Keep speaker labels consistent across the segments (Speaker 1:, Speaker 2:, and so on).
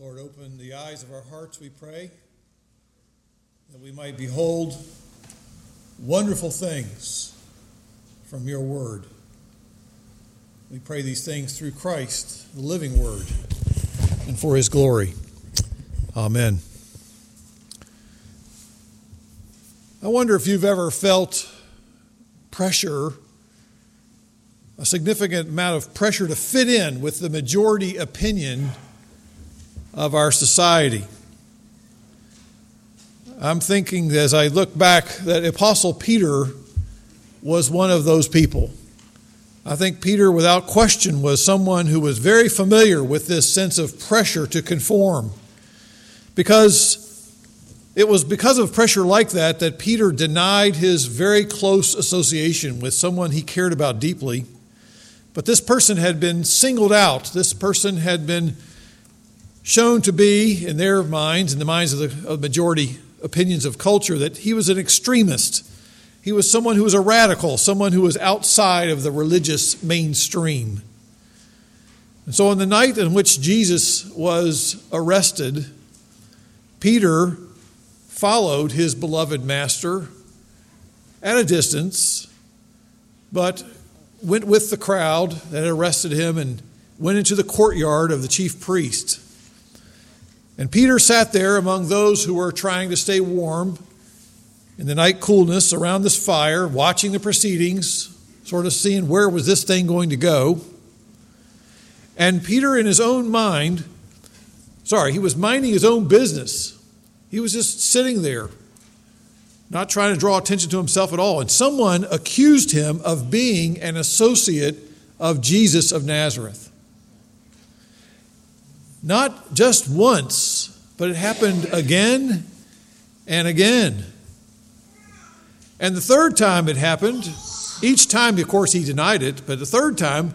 Speaker 1: Lord, open the eyes of our hearts, we pray, that we might behold wonderful things from your word. We pray these things through Christ, the living word, and for his glory. Amen. I wonder if you've ever felt pressure, a significant amount of pressure to fit in with the majority opinion of our society. I'm thinking as I look back that Apostle Peter was one of those people. I think Peter, without question, was someone who was very familiar with this sense of pressure to conform. Because it was because of pressure like that that Peter denied his very close association with someone he cared about deeply. But this person had been singled out. This person had been shown to be, in their minds, in the minds of the, of majority opinions of culture, that he was an extremist. He was someone who was a radical, someone who was outside of the religious mainstream. And so, on the night in which Jesus was arrested, Peter followed his beloved master at a distance, but went with the crowd that arrested him and went into the courtyard of the chief priest. And Peter sat there among those who were trying to stay warm in the night coolness around this fire, watching the proceedings, sort of seeing where was this thing going to go. And Peter, in his own mind, sorry, he was minding his own business. He was just sitting there, not trying to draw attention to himself at all. And someone accused him of being an associate of Jesus of Nazareth. Not just once, but it happened again and again. And the third time it happened, each time, of course, he denied it, but the third time,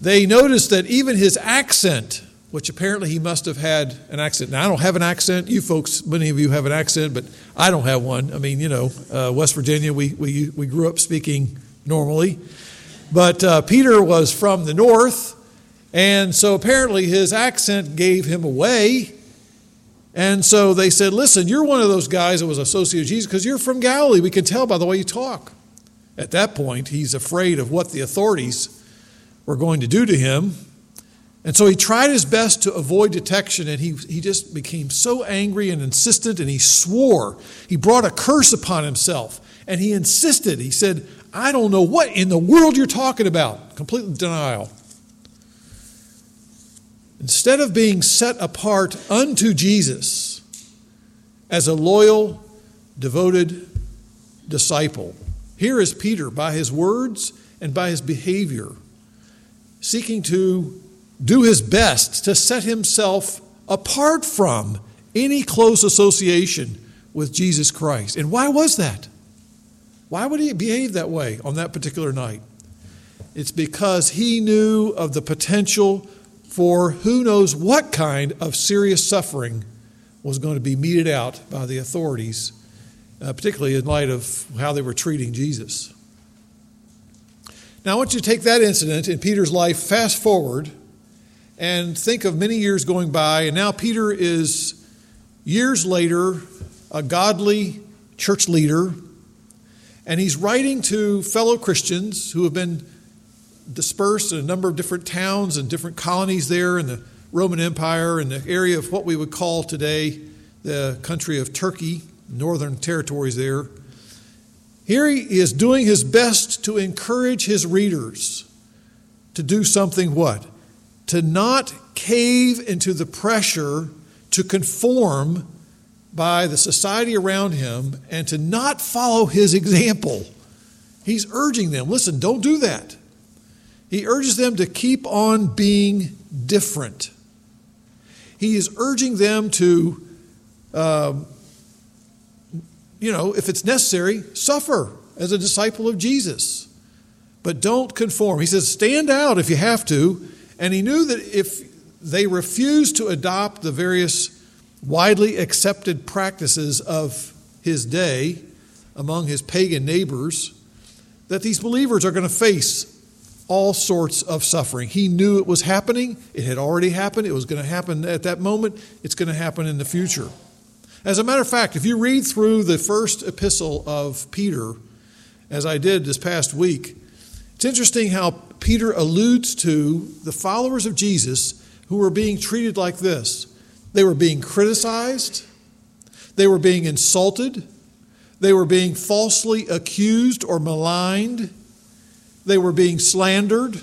Speaker 1: they noticed that even his accent, which apparently he must have had an accent. Now, I don't have an accent. You folks, many of you have an accent, but I don't have one. I mean, you know, uh, West Virginia, we, we, we grew up speaking normally. But uh, Peter was from the north, and so apparently his accent gave him away. And so they said, Listen, you're one of those guys that was associated with Jesus because you're from Galilee. We can tell by the way you talk. At that point, he's afraid of what the authorities were going to do to him. And so he tried his best to avoid detection, and he, he just became so angry and insistent, and he swore. He brought a curse upon himself, and he insisted. He said, I don't know what in the world you're talking about. Complete denial. Instead of being set apart unto Jesus as a loyal, devoted disciple, here is Peter by his words and by his behavior, seeking to do his best to set himself apart from any close association with Jesus Christ. And why was that? Why would he behave that way on that particular night? It's because he knew of the potential for who knows what kind of serious suffering was going to be meted out by the authorities, uh, particularly in light of how they were treating Jesus. Now, I want you to take that incident in Peter's life, fast forward, and think of many years going by, and now Peter is years later a godly church leader, and he's writing to fellow Christians who have been dispersed in a number of different towns and different colonies there in the Roman Empire in the area of what we would call today the country of Turkey, northern territories there. Here he is doing his best to encourage his readers to do something what? To not cave into the pressure to conform by the society around him and to not follow his example. He's urging them listen, don't do that. He urges them to keep on being different. He is urging them to, um, you know, if it's necessary, suffer as a disciple of Jesus. But don't conform. He says, stand out if you have to. And he knew that if they refused to adopt the various widely accepted practices of his day among his pagan neighbors, that these believers are going to face all sorts of suffering. He knew it was happening. It had already happened. It was going to happen at that moment. It's going to happen in the future. As a matter of fact, if you read through the first epistle of Peter, as I did this past week, it's interesting how Peter alludes to the followers of Jesus who were being treated like this. They were being criticized, they were being insulted, they were being falsely accused or maligned, they were being slandered,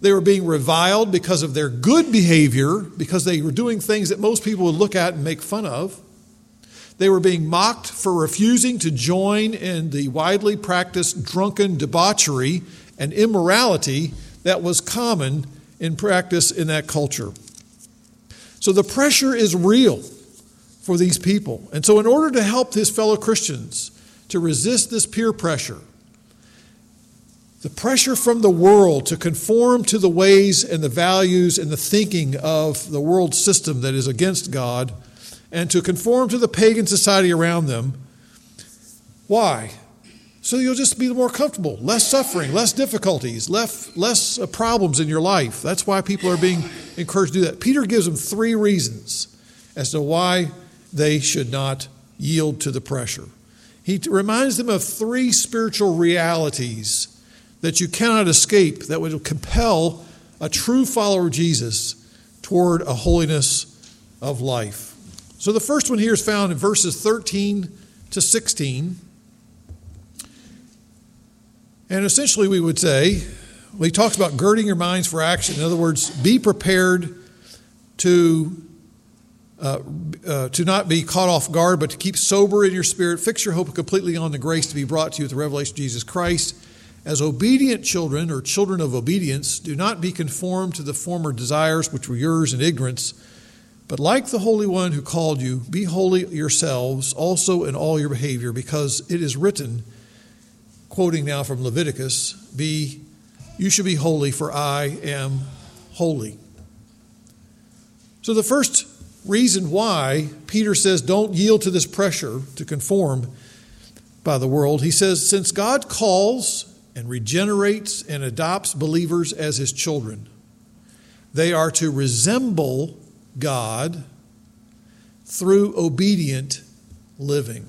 Speaker 1: they were being reviled because of their good behavior, because they were doing things that most people would look at and make fun of. They were being mocked for refusing to join in the widely practiced drunken debauchery and immorality that was common in practice in that culture. So the pressure is real for these people. And so, in order to help his fellow Christians to resist this peer pressure, the pressure from the world to conform to the ways and the values and the thinking of the world system that is against God and to conform to the pagan society around them. Why? So you'll just be more comfortable, less suffering, less difficulties, less, less uh, problems in your life. That's why people are being encouraged to do that. Peter gives them three reasons as to why they should not yield to the pressure. He reminds them of three spiritual realities that you cannot escape that would compel a true follower of Jesus toward a holiness of life. So the first one here is found in verses 13 to 16. And essentially, we would say, well, he talks about girding your minds for action. In other words, be prepared to. Uh, uh, to not be caught off guard, but to keep sober in your spirit. Fix your hope completely on the grace to be brought to you at the revelation of Jesus Christ. As obedient children, or children of obedience, do not be conformed to the former desires which were yours in ignorance, but like the Holy One who called you, be holy yourselves also in all your behavior, because it is written, quoting now from Leviticus, be you should be holy, for I am holy. So the first reason why Peter says don't yield to this pressure to conform by the world, he says, since God calls and regenerates and adopts believers as his children. They are to resemble God through obedient living.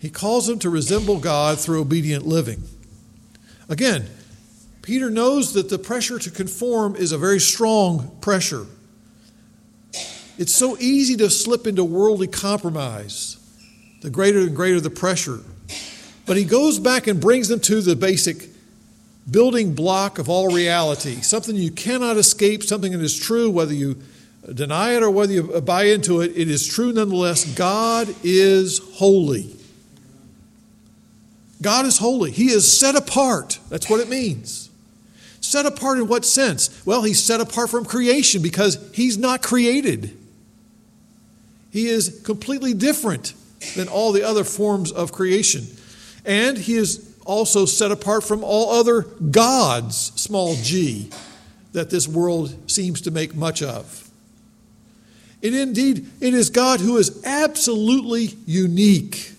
Speaker 1: He calls them to resemble God through obedient living. Again, Peter knows that the pressure to conform is a very strong pressure. It's so easy to slip into worldly compromise. The greater and greater the pressure, but he goes back and brings them to the basic building block of all reality, something you cannot escape, something that is true, whether you deny it or whether you buy into it, it is true nonetheless. God is holy. God is holy. He is set apart. That's what it means. Set apart in what sense? Well, he's set apart from creation because he's not created. He is completely different than all the other forms of creation. And he is also set apart from all other gods, small g, that this world seems to make much of. And indeed, it is God who is absolutely unique.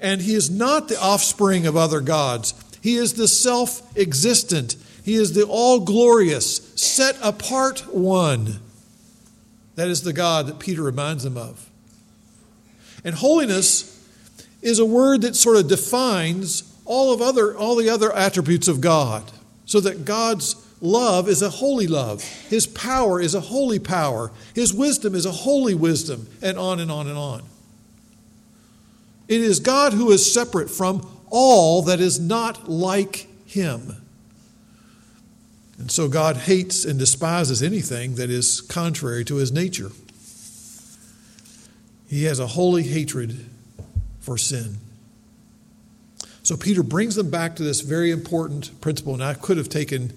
Speaker 1: And he is not the offspring of other gods. He is the self existent. He is the all glorious, set apart one. That is the God that Peter reminds them of. And holiness is a word that sort of defines all of other all the other attributes of God. So that God's love is a holy love. His power is a holy power. His wisdom is a holy wisdom, and on and on and on. It is God who is separate from all that is not like him. And so God hates and despises anything that is contrary to his nature. He has a holy hatred for sin. So Peter brings them back to this very important principle. And I could have taken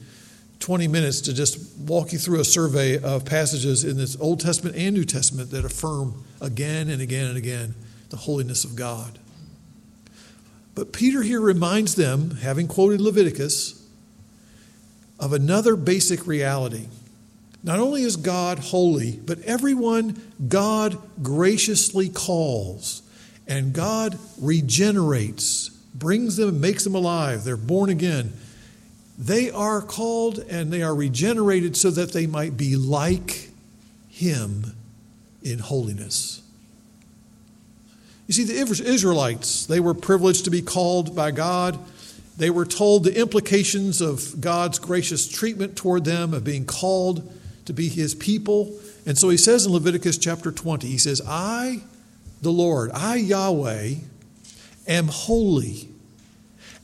Speaker 1: 20 minutes to just walk you through a survey of passages in this Old Testament and New Testament that affirm again and again and again the holiness of God. But Peter here reminds them, having quoted Leviticus, of another basic reality. Not only is God holy, but everyone God graciously calls and God regenerates, brings them, makes them alive. They're born again. They are called and they are regenerated so that they might be like Him in holiness. You see, the Israelites, they were privileged to be called by God. They were told the implications of God's gracious treatment toward them, of being called to be His people. And so He says in Leviticus chapter 20, He says, I, the Lord, I, Yahweh, am holy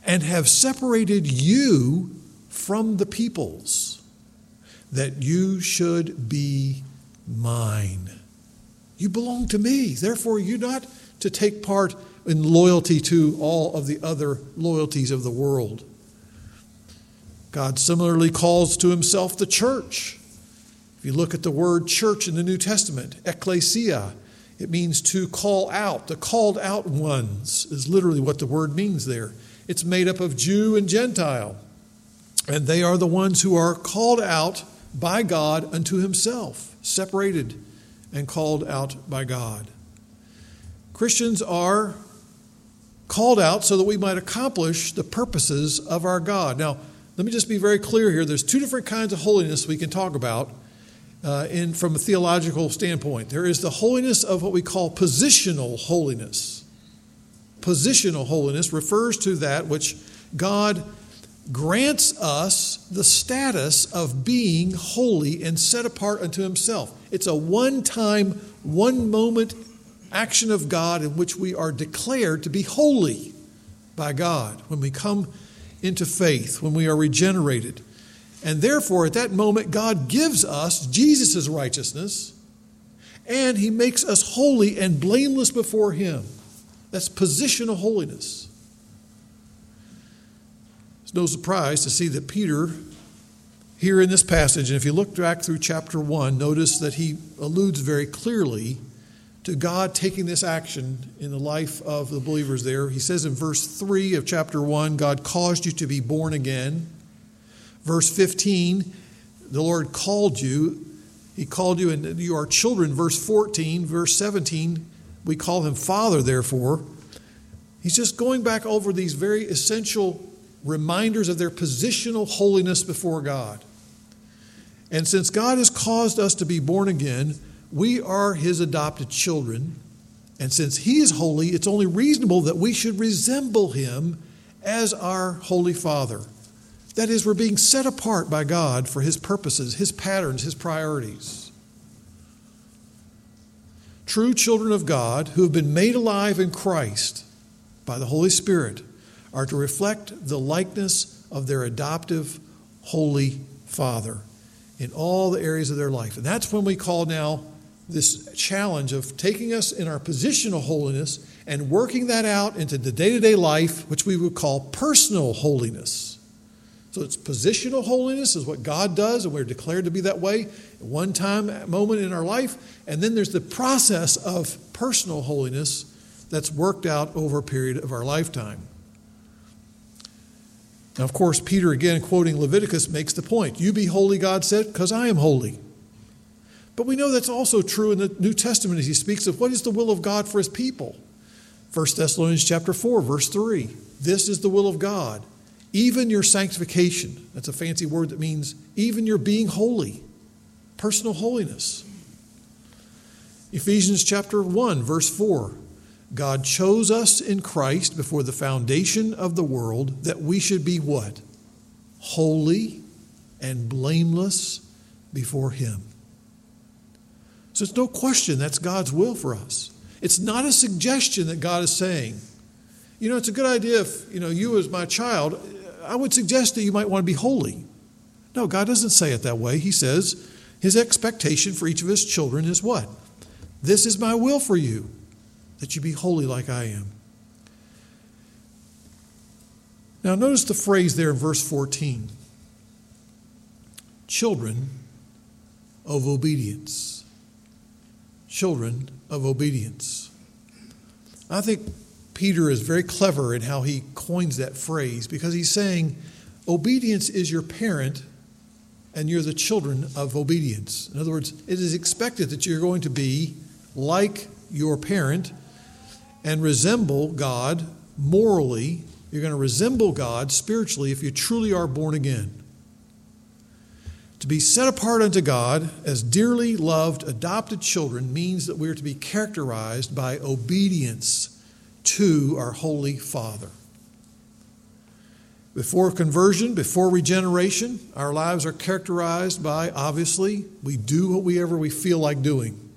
Speaker 1: and have separated you from the peoples, that you should be mine. You belong to me. Therefore, you're not to take part in loyalty to all of the other loyalties of the world. God similarly calls to himself the church. If you look at the word church in the New Testament, ecclesia, it means to call out. The called out ones is literally what the word means there. It's made up of Jew and Gentile, and they are the ones who are called out by God unto himself, separated and called out by God. Christians are called out so that we might accomplish the purposes of our God. Now, let me just be very clear here. There's two different kinds of holiness we can talk about uh, in, from a theological standpoint. There is the holiness of what we call positional holiness. Positional holiness refers to that which God grants us the status of being holy and set apart unto Himself. It's a one time, one moment action of God in which we are declared to be holy by God when we come into faith, when we are regenerated. And therefore, at that moment, God gives us Jesus' righteousness and He makes us holy and blameless before Him. That's positional holiness. It's no surprise to see that Peter, here in this passage, and if you look back through chapter 1, notice that he alludes very clearly to God taking this action in the life of the believers there. He says in verse 3 of chapter 1 God caused you to be born again. Verse 15, the Lord called you. He called you, and you are children. Verse 14, verse 17, we call him Father, therefore. He's just going back over these very essential reminders of their positional holiness before God. And since God has caused us to be born again, we are his adopted children, and since he is holy, it's only reasonable that we should resemble him as our Holy Father. That is, we're being set apart by God for his purposes, his patterns, his priorities. True children of God who have been made alive in Christ by the Holy Spirit are to reflect the likeness of their adoptive Holy Father in all the areas of their life. And that's when we call now this challenge of taking us in our positional holiness and working that out into the day to day life, which we would call personal holiness. So it's positional holiness is what God does, and we're declared to be that way at one time moment in our life. And then there's the process of personal holiness that's worked out over a period of our lifetime. Now, of course, Peter, again quoting Leviticus, makes the point You be holy, God said, because I am holy. But we know that's also true in the New Testament as he speaks of what is the will of God for his people. 1 Thessalonians chapter 4 verse 3. This is the will of God, even your sanctification. That's a fancy word that means even your being holy, personal holiness. Ephesians chapter 1 verse 4. God chose us in Christ before the foundation of the world that we should be what? Holy and blameless before him. So it's no question that's God's will for us. It's not a suggestion that God is saying, you know, it's a good idea if, you know, you as my child, I would suggest that you might want to be holy. No, God doesn't say it that way. He says his expectation for each of his children is what? This is my will for you, that you be holy like I am. Now, notice the phrase there in verse 14 children of obedience children of obedience. I think Peter is very clever in how he coins that phrase because he's saying obedience is your parent and you're the children of obedience. In other words, it is expected that you're going to be like your parent and resemble God morally You're going to resemble God spiritually if you truly are born again. To be set apart unto God as dearly loved adopted children means that we are to be characterized by obedience to our Holy Father. Before conversion, before regeneration, our lives are characterized by obviously, we do whatever we feel like doing.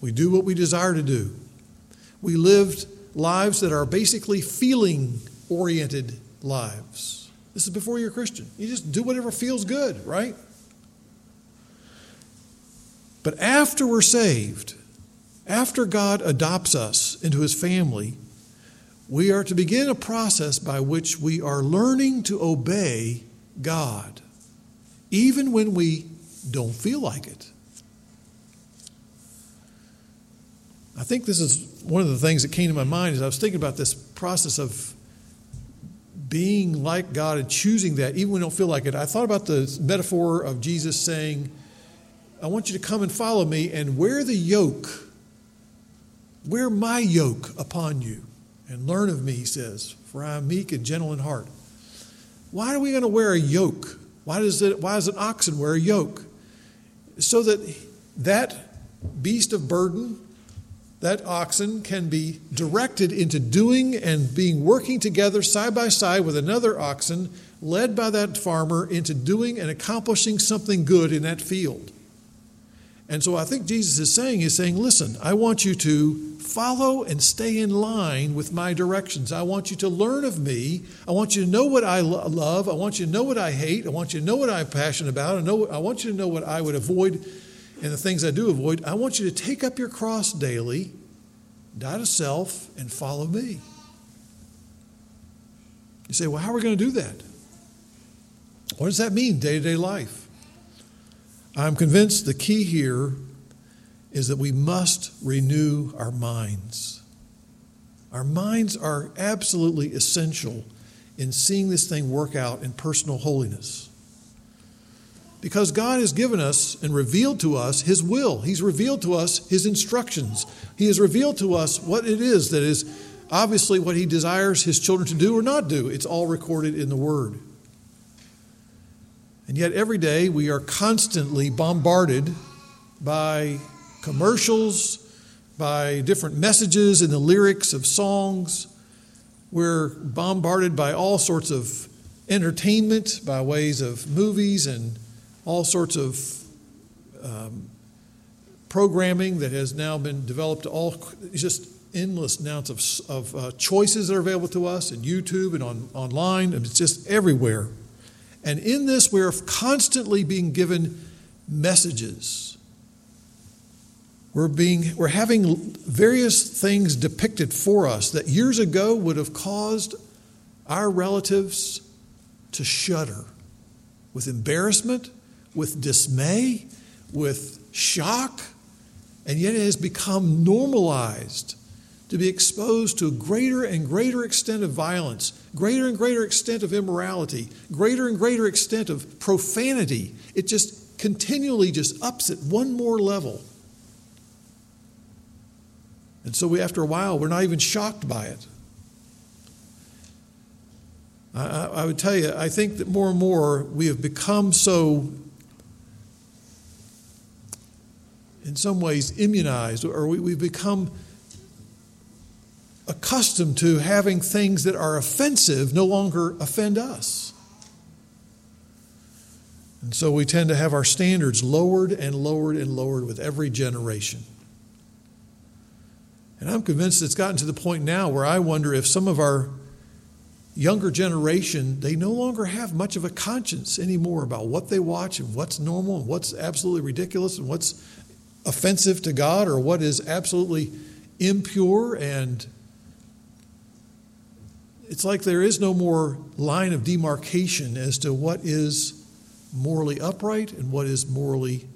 Speaker 1: We do what we desire to do. We lived lives that are basically feeling oriented lives. This is before you're a Christian. You just do whatever feels good, right? But after we're saved, after God adopts us into his family, we are to begin a process by which we are learning to obey God, even when we don't feel like it. I think this is one of the things that came to my mind as I was thinking about this process of being like God and choosing that, even when we don't feel like it. I thought about the metaphor of Jesus saying, I want you to come and follow me and wear the yoke, wear my yoke upon you, and learn of me, he says, for I am meek and gentle in heart. Why are we going to wear a yoke? Why does, it, why does an oxen wear a yoke? So that that beast of burden that oxen can be directed into doing and being working together side by side with another oxen, led by that farmer into doing and accomplishing something good in that field. And so I think Jesus is saying, is saying, listen, I want you to follow and stay in line with my directions. I want you to learn of me. I want you to know what I lo- love. I want you to know what I hate. I want you to know what I'm passionate about. I, know, I want you to know what I would avoid and the things I do avoid, I want you to take up your cross daily, die to self, and follow me. You say, well, how are we going to do that? What does that mean, day to day life? I'm convinced the key here is that we must renew our minds. Our minds are absolutely essential in seeing this thing work out in personal holiness. Because God has given us and revealed to us His will. He's revealed to us His instructions. He has revealed to us what it is that is obviously what He desires His children to do or not do. It's all recorded in the Word. And yet, every day we are constantly bombarded by commercials, by different messages in the lyrics of songs. We're bombarded by all sorts of entertainment by ways of movies and all sorts of um, programming that has now been developed, all just endless amounts of, of uh, choices that are available to us in YouTube and on, online. It's just everywhere. And in this, we're constantly being given messages. We're, being, we're having various things depicted for us that years ago would have caused our relatives to shudder with embarrassment with dismay, with shock, and yet it has become normalized to be exposed to a greater and greater extent of violence, greater and greater extent of immorality, greater and greater extent of profanity. It just continually just ups it one more level. And so we, after a while, we're not even shocked by it. I, I, would tell you, I think that more and more we have become so in some ways immunized, or we, we've become accustomed to having things that are offensive no longer offend us. And so we tend to have our standards lowered and lowered and lowered with every generation. And I'm convinced it's gotten to the point now where I wonder if some of our younger generation, they no longer have much of a conscience anymore about what they watch and what's normal and what's absolutely ridiculous and what's offensive to God or what is absolutely impure and it's like there is no more line of demarcation as to what is morally upright and what is morally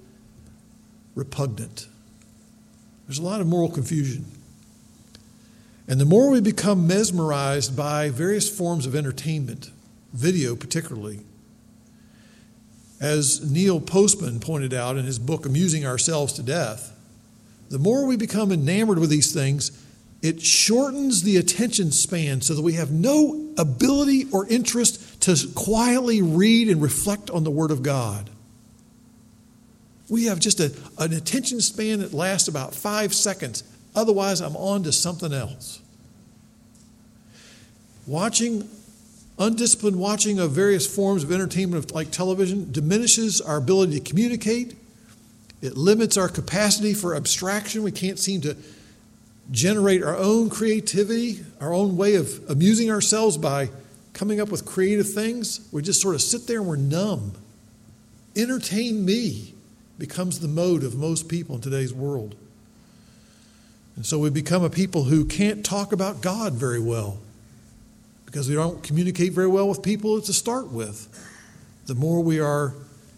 Speaker 1: repugnant. There's a lot of moral confusion. And the more we become mesmerized by various forms of entertainment, video particularly, as Neil Postman pointed out in his book, Amusing Ourselves to Death, the more we become enamored with these things, it shortens the attention span so that we have no ability or interest to quietly read and reflect on the Word of God. We have just a, an attention span that lasts about five seconds. Otherwise, I'm on to something else. Watching, undisciplined watching of various forms of entertainment like television diminishes our ability to communicate. It limits our capacity for abstraction. We can't seem to generate our own creativity, our own way of amusing ourselves by coming up with creative things. We just sort of sit there and we're numb. Entertain me becomes the mode of most people in today's world. And so we become a people who can't talk about God very well because we don't communicate very well with people to start with. The more we are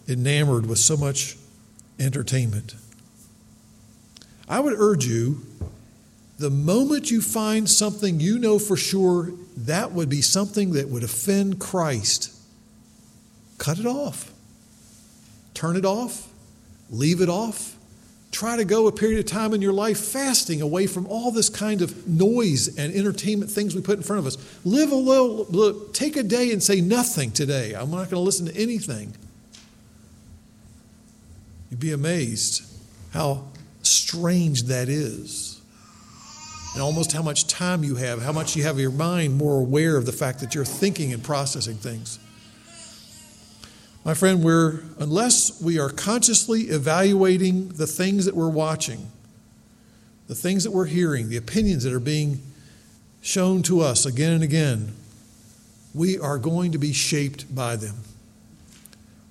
Speaker 1: enamored with so much entertainment. I would urge you the moment you find something you know for sure that would be something that would offend Christ, cut it off. Turn it off. Leave it off. Try to go a period of time in your life fasting away from all this kind of noise and entertainment things we put in front of us. Live a little, take a day and say nothing today. I'm not going to listen to anything. You'd be amazed how strange that is and almost how much time you have, how much you have your mind more aware of the fact that you're thinking and processing things. My friend, we're, unless we are consciously evaluating the things that we're watching, the things that we're hearing, the opinions that are being shown to us again and again, we are going to be shaped by them.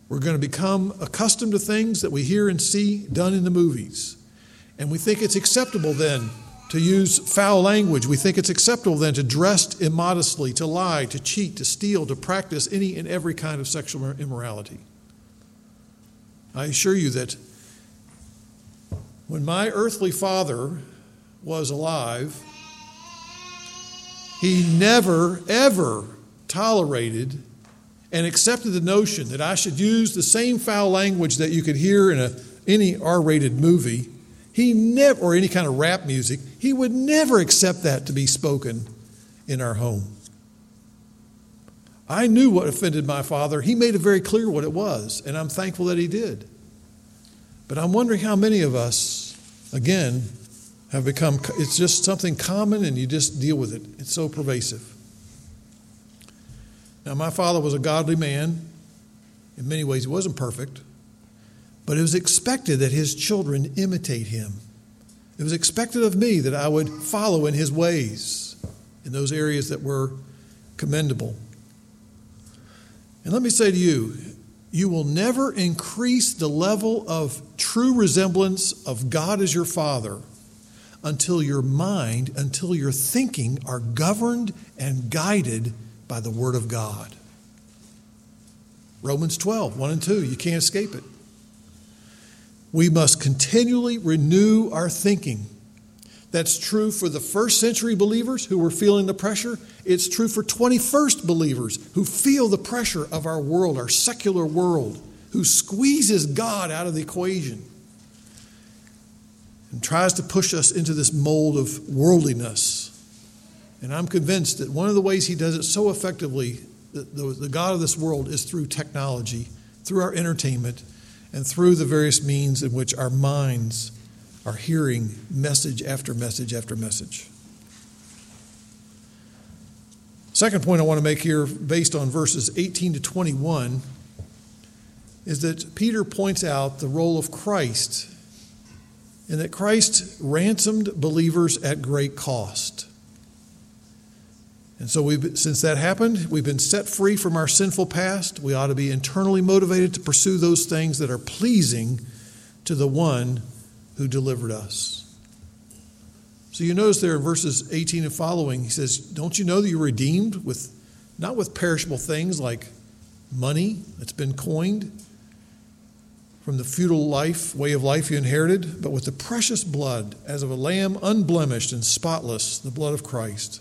Speaker 1: We're going to become accustomed to things that we hear and see done in the movies. And we think it's acceptable then to use foul language. We think it's acceptable then to dress immodestly, to lie, to cheat, to steal, to practice any and every kind of sexual immorality. I assure you that when my earthly father was alive, he never, ever tolerated and accepted the notion that I should use the same foul language that you could hear in a, any R rated movie he never, or any kind of rap music, he would never accept that to be spoken in our home. I knew what offended my father. He made it very clear what it was, and I'm thankful that he did. But I'm wondering how many of us, again, have become, it's just something common and you just deal with it. It's so pervasive. Now, my father was a godly man. In many ways, he wasn't perfect. But it was expected that his children imitate him. It was expected of me that I would follow in his ways in those areas that were commendable. And let me say to you, you will never increase the level of true resemblance of God as your Father until your mind, until your thinking are governed and guided by the Word of God. Romans 12, 1 and 2, you can't escape it. We must continually renew our thinking. That's true for the first century believers who were feeling the pressure. It's true for 21st believers who feel the pressure of our world, our secular world, who squeezes God out of the equation and tries to push us into this mold of worldliness. And I'm convinced that one of the ways he does it so effectively, the, the, the God of this world, is through technology, through our entertainment and through the various means in which our minds are hearing message after message after message. Second point I want to make here, based on verses 18 to 21, is that Peter points out the role of Christ and that Christ ransomed believers at great cost. And so, we've, since that happened, we've been set free from our sinful past. We ought to be internally motivated to pursue those things that are pleasing to the one who delivered us. So, you notice there in verses 18 and following, he says, Don't you know that you're redeemed with not with perishable things like money that's been coined from the feudal life, way of life you inherited, but with the precious blood as of a lamb unblemished and spotless, the blood of Christ.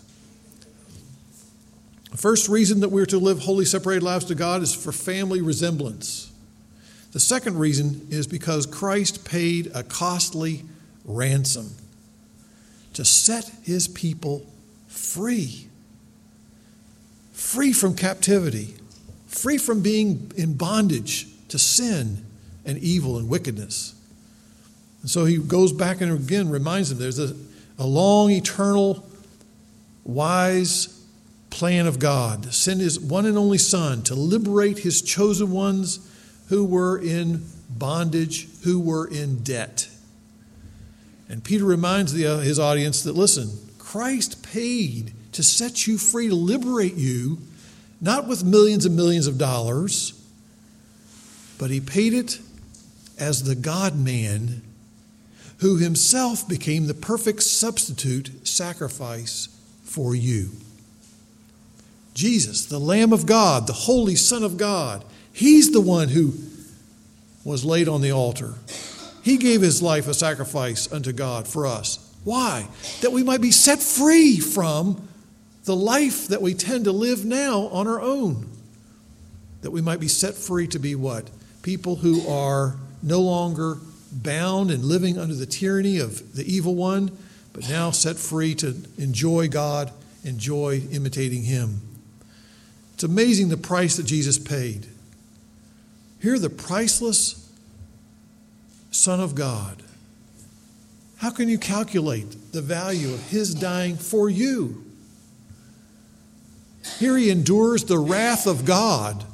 Speaker 1: The first reason that we're to live holy, separated lives to God is for family resemblance. The second reason is because Christ paid a costly ransom. to set his people free. Free from captivity, free from being in bondage to sin and evil and wickedness. And so he goes back and again reminds them there's a, a long, eternal, wise plan of God send his one and only Son to liberate his chosen ones who were in bondage, who were in debt. And Peter reminds the, uh, his audience that listen, Christ paid to set you free, to liberate you, not with millions and millions of dollars, but he paid it as the God man who himself became the perfect substitute sacrifice for you. Jesus, the Lamb of God, the Holy Son of God, he's the one who was laid on the altar. He gave his life a sacrifice unto God for us. Why? That we might be set free from the life that we tend to live now on our own. That we might be set free to be what? People who are no longer bound and living under the tyranny of the evil one, but now set free to enjoy God, enjoy imitating Him. It's amazing the price that Jesus paid. Here, the priceless Son of God. How can you calculate the value of His dying for you? Here, He endures the wrath of God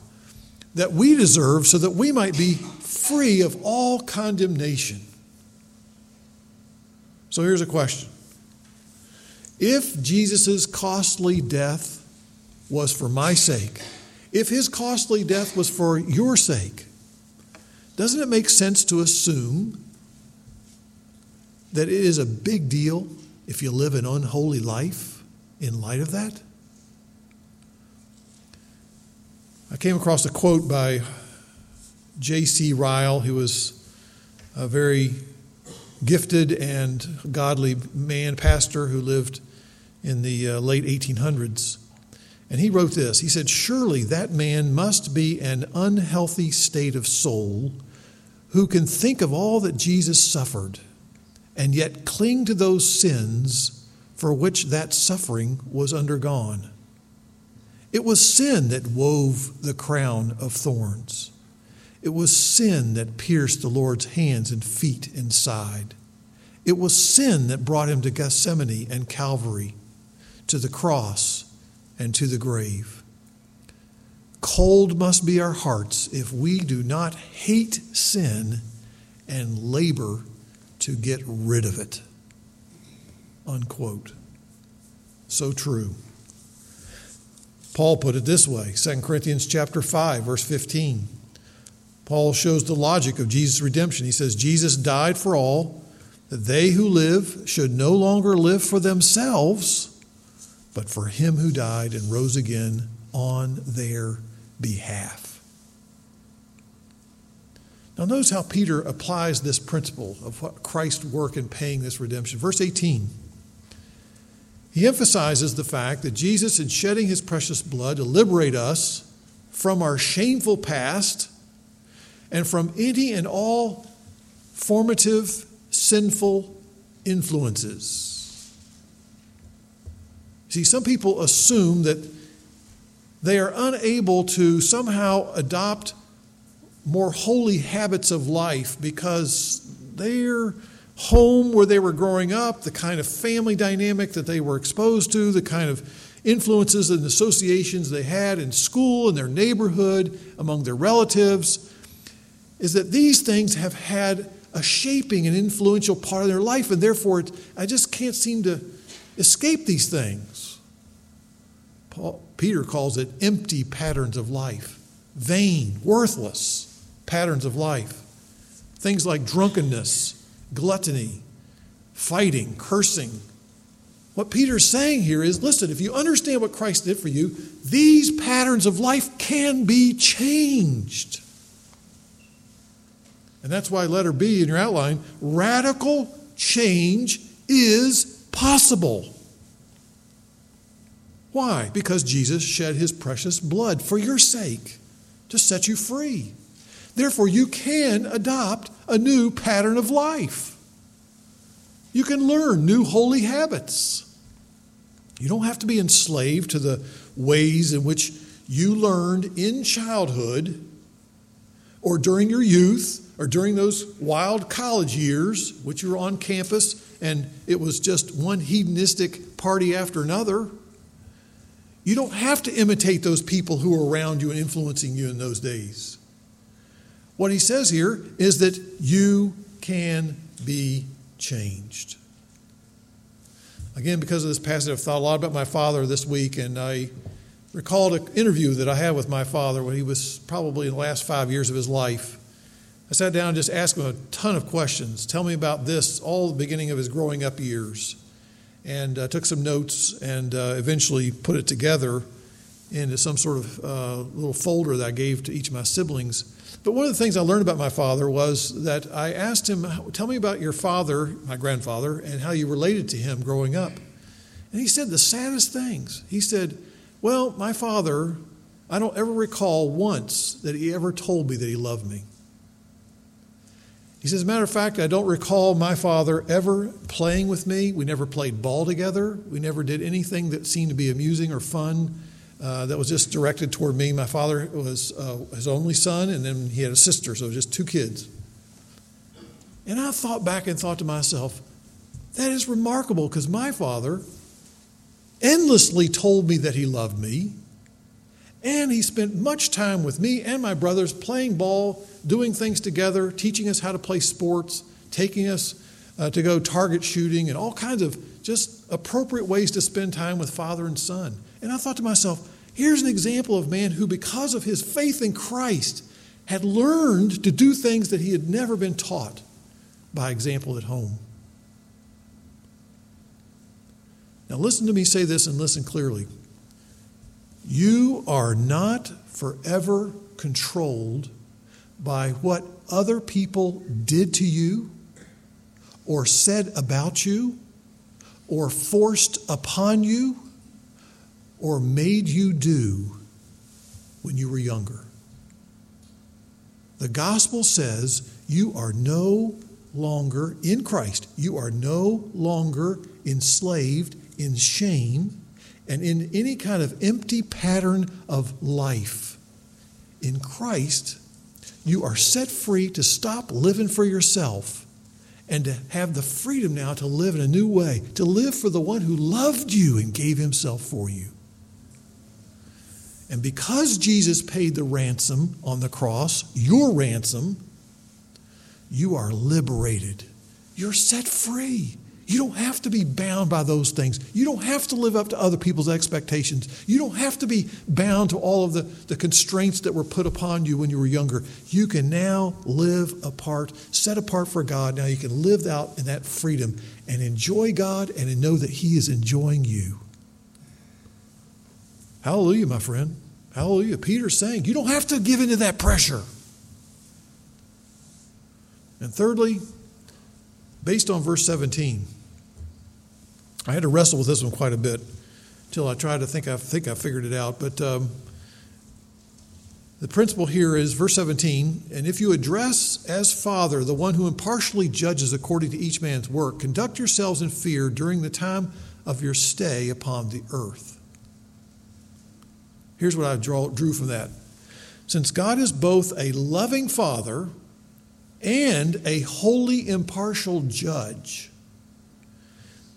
Speaker 1: that we deserve so that we might be free of all condemnation. So here's a question If Jesus' costly death was for my sake, if his costly death was for your sake, doesn't it make sense to assume that it is a big deal if you live an unholy life in light of that? I came across a quote by J.C. Ryle, who was a very gifted and godly man, pastor who lived in the uh, late 1800s. And he wrote this He said, Surely that man must be an unhealthy state of soul who can think of all that Jesus suffered and yet cling to those sins for which that suffering was undergone. It was sin that wove the crown of thorns. It was sin that pierced the Lord's hands and feet and side. It was sin that brought him to Gethsemane and Calvary, to the cross and to the grave. Cold must be our hearts if we do not hate sin and labor to get rid of it. Unquote. So true. Paul put it this way 2 Corinthians chapter 5 verse 15. Paul shows the logic of Jesus' redemption. He says, Jesus died for all, that they who live should no longer live for themselves, but for him who died and rose again on their behalf. Now, notice how Peter applies this principle of Christ's work in paying this redemption. Verse 18. He emphasizes the fact that Jesus, in shedding his precious blood to liberate us from our shameful past and from any and all formative sinful influences. See, some people assume that they are unable to somehow adopt more holy habits of life because their home where they were growing up, the kind of family dynamic that they were exposed to, the kind of influences and associations they had in school, in their neighborhood, among their relatives, is that these things have had a shaping and influential part of their life, and therefore I just can't seem to escape these things. Paul, Peter calls it empty patterns of life, vain, worthless patterns of life. Things like drunkenness, gluttony, fighting, cursing. What Peter's saying here is listen, if you understand what Christ did for you, these patterns of life can be changed. And that's why, letter B in your outline radical change is possible. Why? Because Jesus shed his precious blood for your sake to set you free. Therefore, you can adopt a new pattern of life. You can learn new holy habits. You don't have to be enslaved to the ways in which you learned in childhood or during your youth or during those wild college years, which you were on campus and it was just one hedonistic party after another. You don't have to imitate those people who are around you and influencing you in those days. What he says here is that you can be changed. Again, because of this passage, I've thought a lot about my father this week, and I recalled an interview that I had with my father when he was probably in the last five years of his life. I sat down and just asked him a ton of questions. Tell me about this, all the beginning of his growing up years. And uh, took some notes and uh, eventually put it together into some sort of uh, little folder that I gave to each of my siblings. But one of the things I learned about my father was that I asked him, Tell me about your father, my grandfather, and how you related to him growing up. And he said the saddest things. He said, Well, my father, I don't ever recall once that he ever told me that he loved me. He says, As a matter of fact, I don't recall my father ever playing with me. We never played ball together. We never did anything that seemed to be amusing or fun. Uh, that was just directed toward me. My father was uh, his only son, and then he had a sister, so just two kids. And I thought back and thought to myself, that is remarkable because my father endlessly told me that he loved me, and he spent much time with me and my brothers playing ball, doing things together, teaching us how to play sports, taking us uh, to go target shooting, and all kinds of just appropriate ways to spend time with father and son. And I thought to myself, Here's an example of man who, because of his faith in Christ, had learned to do things that he had never been taught by example at home. Now, listen to me say this and listen clearly. You are not forever controlled by what other people did to you, or said about you, or forced upon you or made you do when you were younger. The gospel says you are no longer in Christ, you are no longer enslaved in shame and in any kind of empty pattern of life. In Christ, you are set free to stop living for yourself and to have the freedom now to live in a new way, to live for the one who loved you and gave himself for you. And because Jesus paid the ransom on the cross, your ransom, you are liberated. You're set free. You don't have to be bound by those things. You don't have to live up to other people's expectations. You don't have to be bound to all of the, the constraints that were put upon you when you were younger. You can now live apart, set apart for God. Now you can live out in that freedom and enjoy God and know that He is enjoying you. Hallelujah, my friend. Hallelujah. Peter's saying you don't have to give into that pressure. And thirdly, based on verse 17, I had to wrestle with this one quite a bit until I tried to think I think I figured it out. But um, the principle here is verse 17, and if you address as Father the one who impartially judges according to each man's work, conduct yourselves in fear during the time of your stay upon the earth. Here's what I draw, drew from that. Since God is both a loving Father and a holy, impartial judge,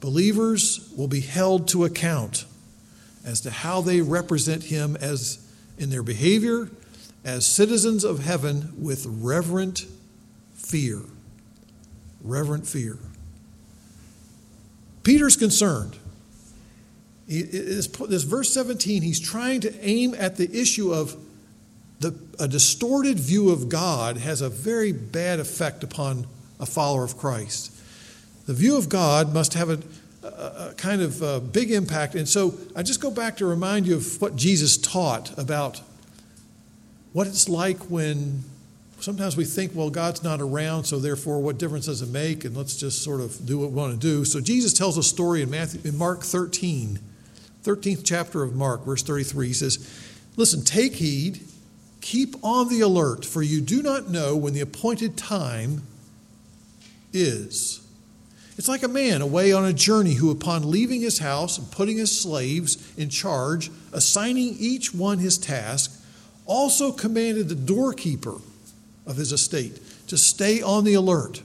Speaker 1: believers will be held to account as to how they represent Him as in their behavior as citizens of heaven with reverent fear. Reverent fear. Peter's concerned this, this verse 17, he's trying to aim at the issue of the, a distorted view of God has a very bad effect upon a follower of Christ. The view of God must have a, a, a kind of a big impact. And so I just go back to remind you of what Jesus taught about what it's like when sometimes we think, well, God's not around, so therefore, what difference does it make? And let's just sort of do what we want to do. So Jesus tells a story in Matthew, in Mark 13 13th chapter of Mark, verse 33, he says, Listen, take heed, keep on the alert, for you do not know when the appointed time is. It's like a man away on a journey who, upon leaving his house and putting his slaves in charge, assigning each one his task, also commanded the doorkeeper of his estate to stay on the alert.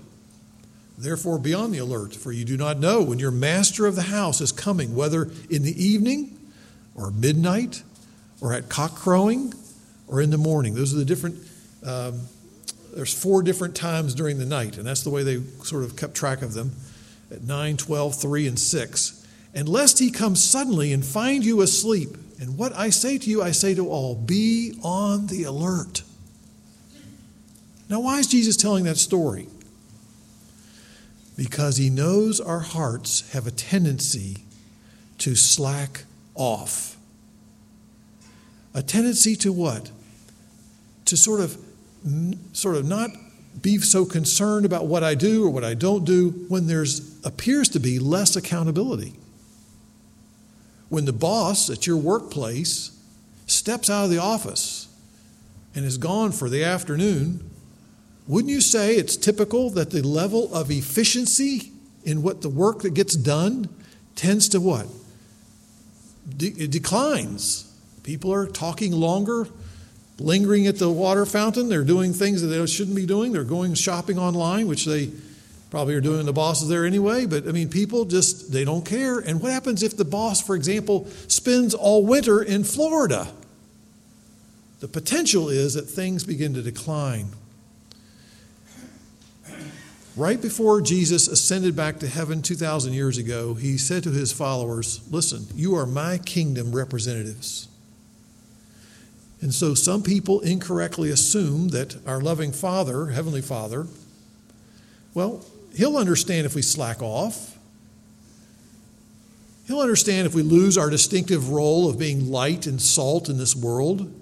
Speaker 1: Therefore, be on the alert, for you do not know when your master of the house is coming, whether in the evening or midnight or at cock crowing or in the morning. Those are the different, um, there's four different times during the night, and that's the way they sort of kept track of them at 9, 12, 3, and 6. And lest he come suddenly and find you asleep. And what I say to you, I say to all be on the alert. Now, why is Jesus telling that story? Because he knows our hearts have a tendency to slack off. A tendency to what? To sort of sort of not be so concerned about what I do or what I don't do when there's appears to be less accountability. When the boss at your workplace steps out of the office and is gone for the afternoon, wouldn't you say it's typical that the level of efficiency in what the work that gets done tends to what? De- it declines. People are talking longer, lingering at the water fountain. They're doing things that they shouldn't be doing. They're going shopping online, which they probably are doing the bosses there anyway. But I mean, people just, they don't care. And what happens if the boss, for example, spends all winter in Florida? The potential is that things begin to decline. Right before Jesus ascended back to heaven 2,000 years ago, he said to his followers, Listen, you are my kingdom representatives. And so some people incorrectly assume that our loving Father, Heavenly Father, well, He'll understand if we slack off. He'll understand if we lose our distinctive role of being light and salt in this world.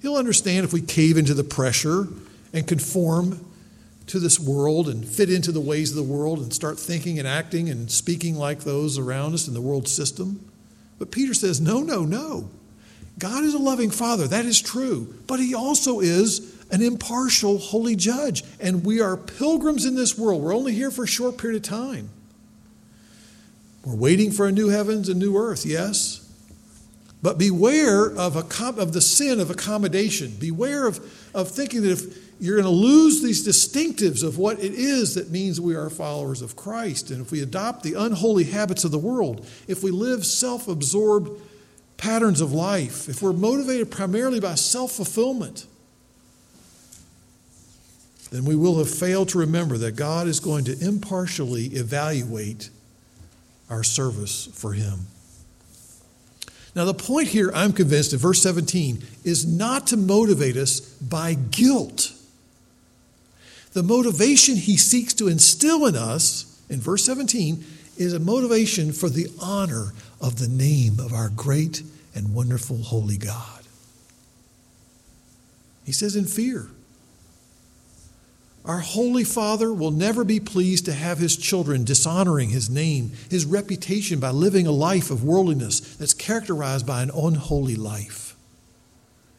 Speaker 1: He'll understand if we cave into the pressure and conform to this world and fit into the ways of the world and start thinking and acting and speaking like those around us in the world system. But Peter says, no, no, no. God is a loving Father, that is true, but He also is an impartial, holy judge. And we are pilgrims in this world. We're only here for a short period of time. We're waiting for a new heavens and new earth, yes. But beware of, a, of the sin of accommodation. Beware of, of thinking that if you're going to lose these distinctives of what it is that means we are followers of Christ. And if we adopt the unholy habits of the world, if we live self absorbed patterns of life, if we're motivated primarily by self fulfillment, then we will have failed to remember that God is going to impartially evaluate our service for Him. Now, the point here, I'm convinced, in verse 17, is not to motivate us by guilt. The motivation he seeks to instill in us, in verse 17, is a motivation for the honor of the name of our great and wonderful holy God. He says, in fear. Our Holy Father will never be pleased to have his children dishonoring his name, his reputation by living a life of worldliness that's characterized by an unholy life.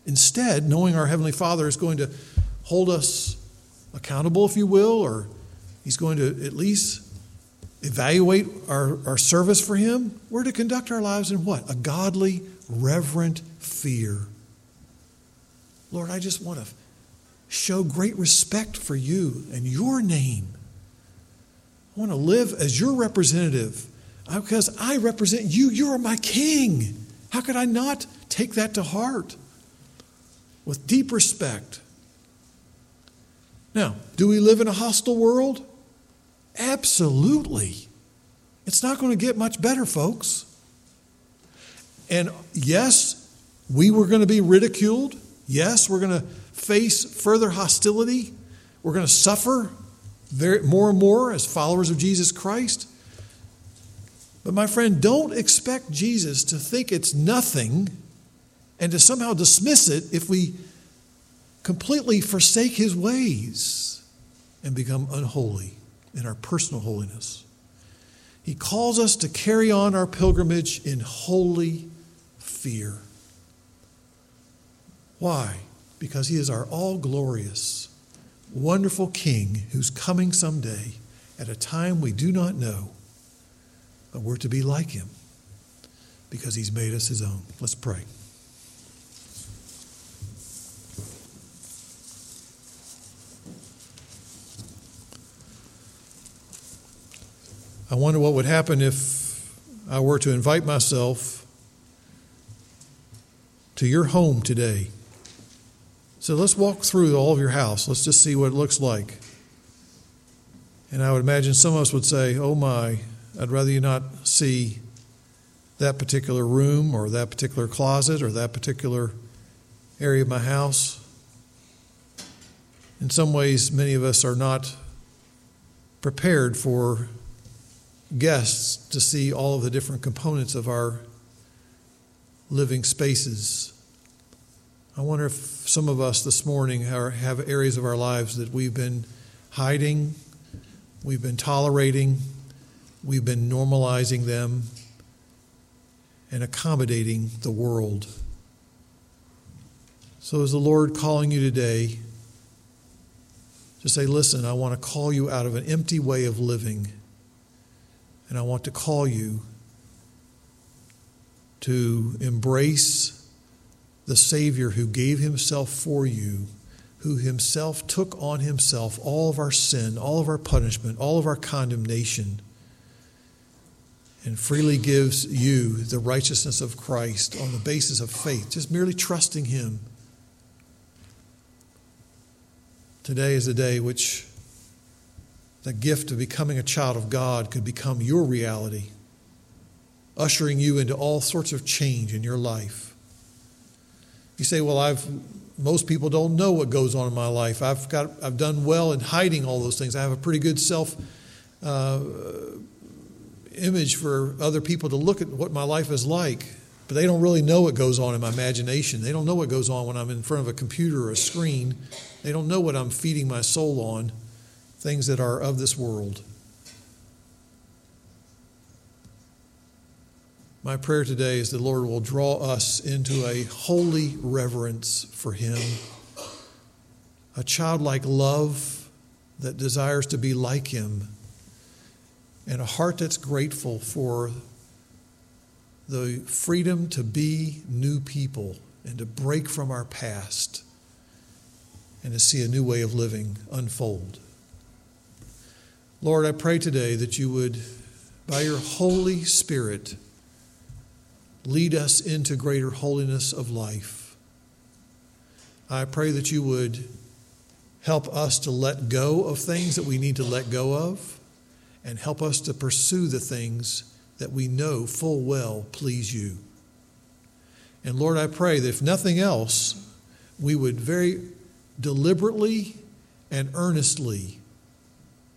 Speaker 1: Instead, knowing our Heavenly Father is going to hold us accountable, if you will, or he's going to at least evaluate our, our service for him, we're to conduct our lives in what? A godly, reverent fear. Lord, I just want to show great respect for you and your name. I want to live as your representative uh, because I represent you. You are my king. How could I not take that to heart with deep respect? Now, do we live in a hostile world? Absolutely. It's not going to get much better, folks. And yes, we were going to be ridiculed. Yes, we're going to face further hostility. We're going to suffer more and more as followers of Jesus Christ. But my friend, don't expect Jesus to think it's nothing and to somehow dismiss it if we completely forsake his ways and become unholy in our personal holiness. He calls us to carry on our pilgrimage in holy fear. Why? Because he is our all glorious, wonderful King who's coming someday, at a time we do not know, but we're to be like him because he's made us his own. Let's pray. I wonder what would happen if I were to invite myself to your home today. So let's walk through all of your house. Let's just see what it looks like. And I would imagine some of us would say, Oh my, I'd rather you not see that particular room or that particular closet or that particular area of my house. In some ways, many of us are not prepared for guests to see all of the different components of our living spaces. I wonder if some of us this morning are, have areas of our lives that we've been hiding, we've been tolerating, we've been normalizing them and accommodating the world. So, is the Lord calling you today to say, Listen, I want to call you out of an empty way of living, and I want to call you to embrace the Savior who gave himself for you, who himself took on himself all of our sin, all of our punishment, all of our condemnation, and freely gives you the righteousness of Christ on the basis of faith, just merely trusting him. Today is a day which the gift of becoming a child of God could become your reality ushering you into all sorts of change in your life. You say, "Well, I've most people don't know what goes on in my life. I've got I've done well in hiding all those things. I have a pretty good self uh, image for other people to look at what my life is like." But they don't really know what goes on in my imagination. They don't know what goes on when I'm in front of a computer or a screen. They don't know what I'm feeding my soul on, things that are of this world. My prayer today is that the Lord will draw us into a holy reverence for Him, a childlike love that desires to be like Him, and a heart that's grateful for the freedom to be new people and to break from our past and to see a new way of living unfold. Lord, I pray today that you would, by your Holy Spirit, lead us into greater holiness of life. I pray that you would help us to let go of things that we need to let go of and help us to pursue the things that we know full well please you. And Lord, I pray that if nothing else, we would very deliberately and earnestly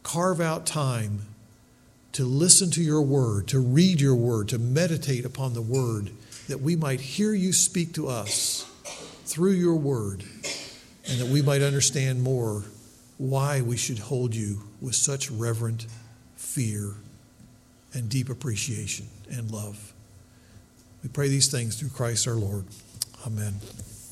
Speaker 1: carve out time to listen to your word, to read your word, to meditate upon the word, that we might hear you speak to us through your word, and that we might understand more why we should hold you with such reverent fear and deep appreciation and love. We pray these things through Christ our Lord. Amen.